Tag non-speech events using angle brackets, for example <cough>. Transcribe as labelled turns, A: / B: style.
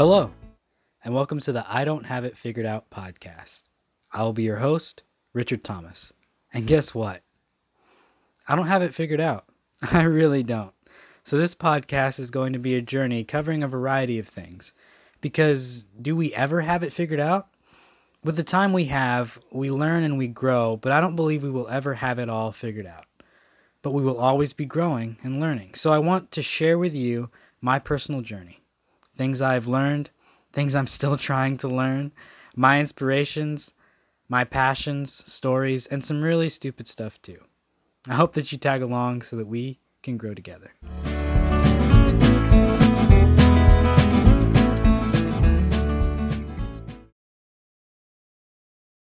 A: Hello, and welcome to the I Don't Have It Figured Out podcast. I will be your host, Richard Thomas. And guess what? I don't have it figured out. <laughs> I really don't. So, this podcast is going to be a journey covering a variety of things. Because do we ever have it figured out? With the time we have, we learn and we grow, but I don't believe we will ever have it all figured out. But we will always be growing and learning. So, I want to share with you my personal journey things I've learned, things I'm still <laughs> trying to learn, my inspirations, my passions, stories, and some really stupid stuff too. I hope that you tag along so that we can grow together.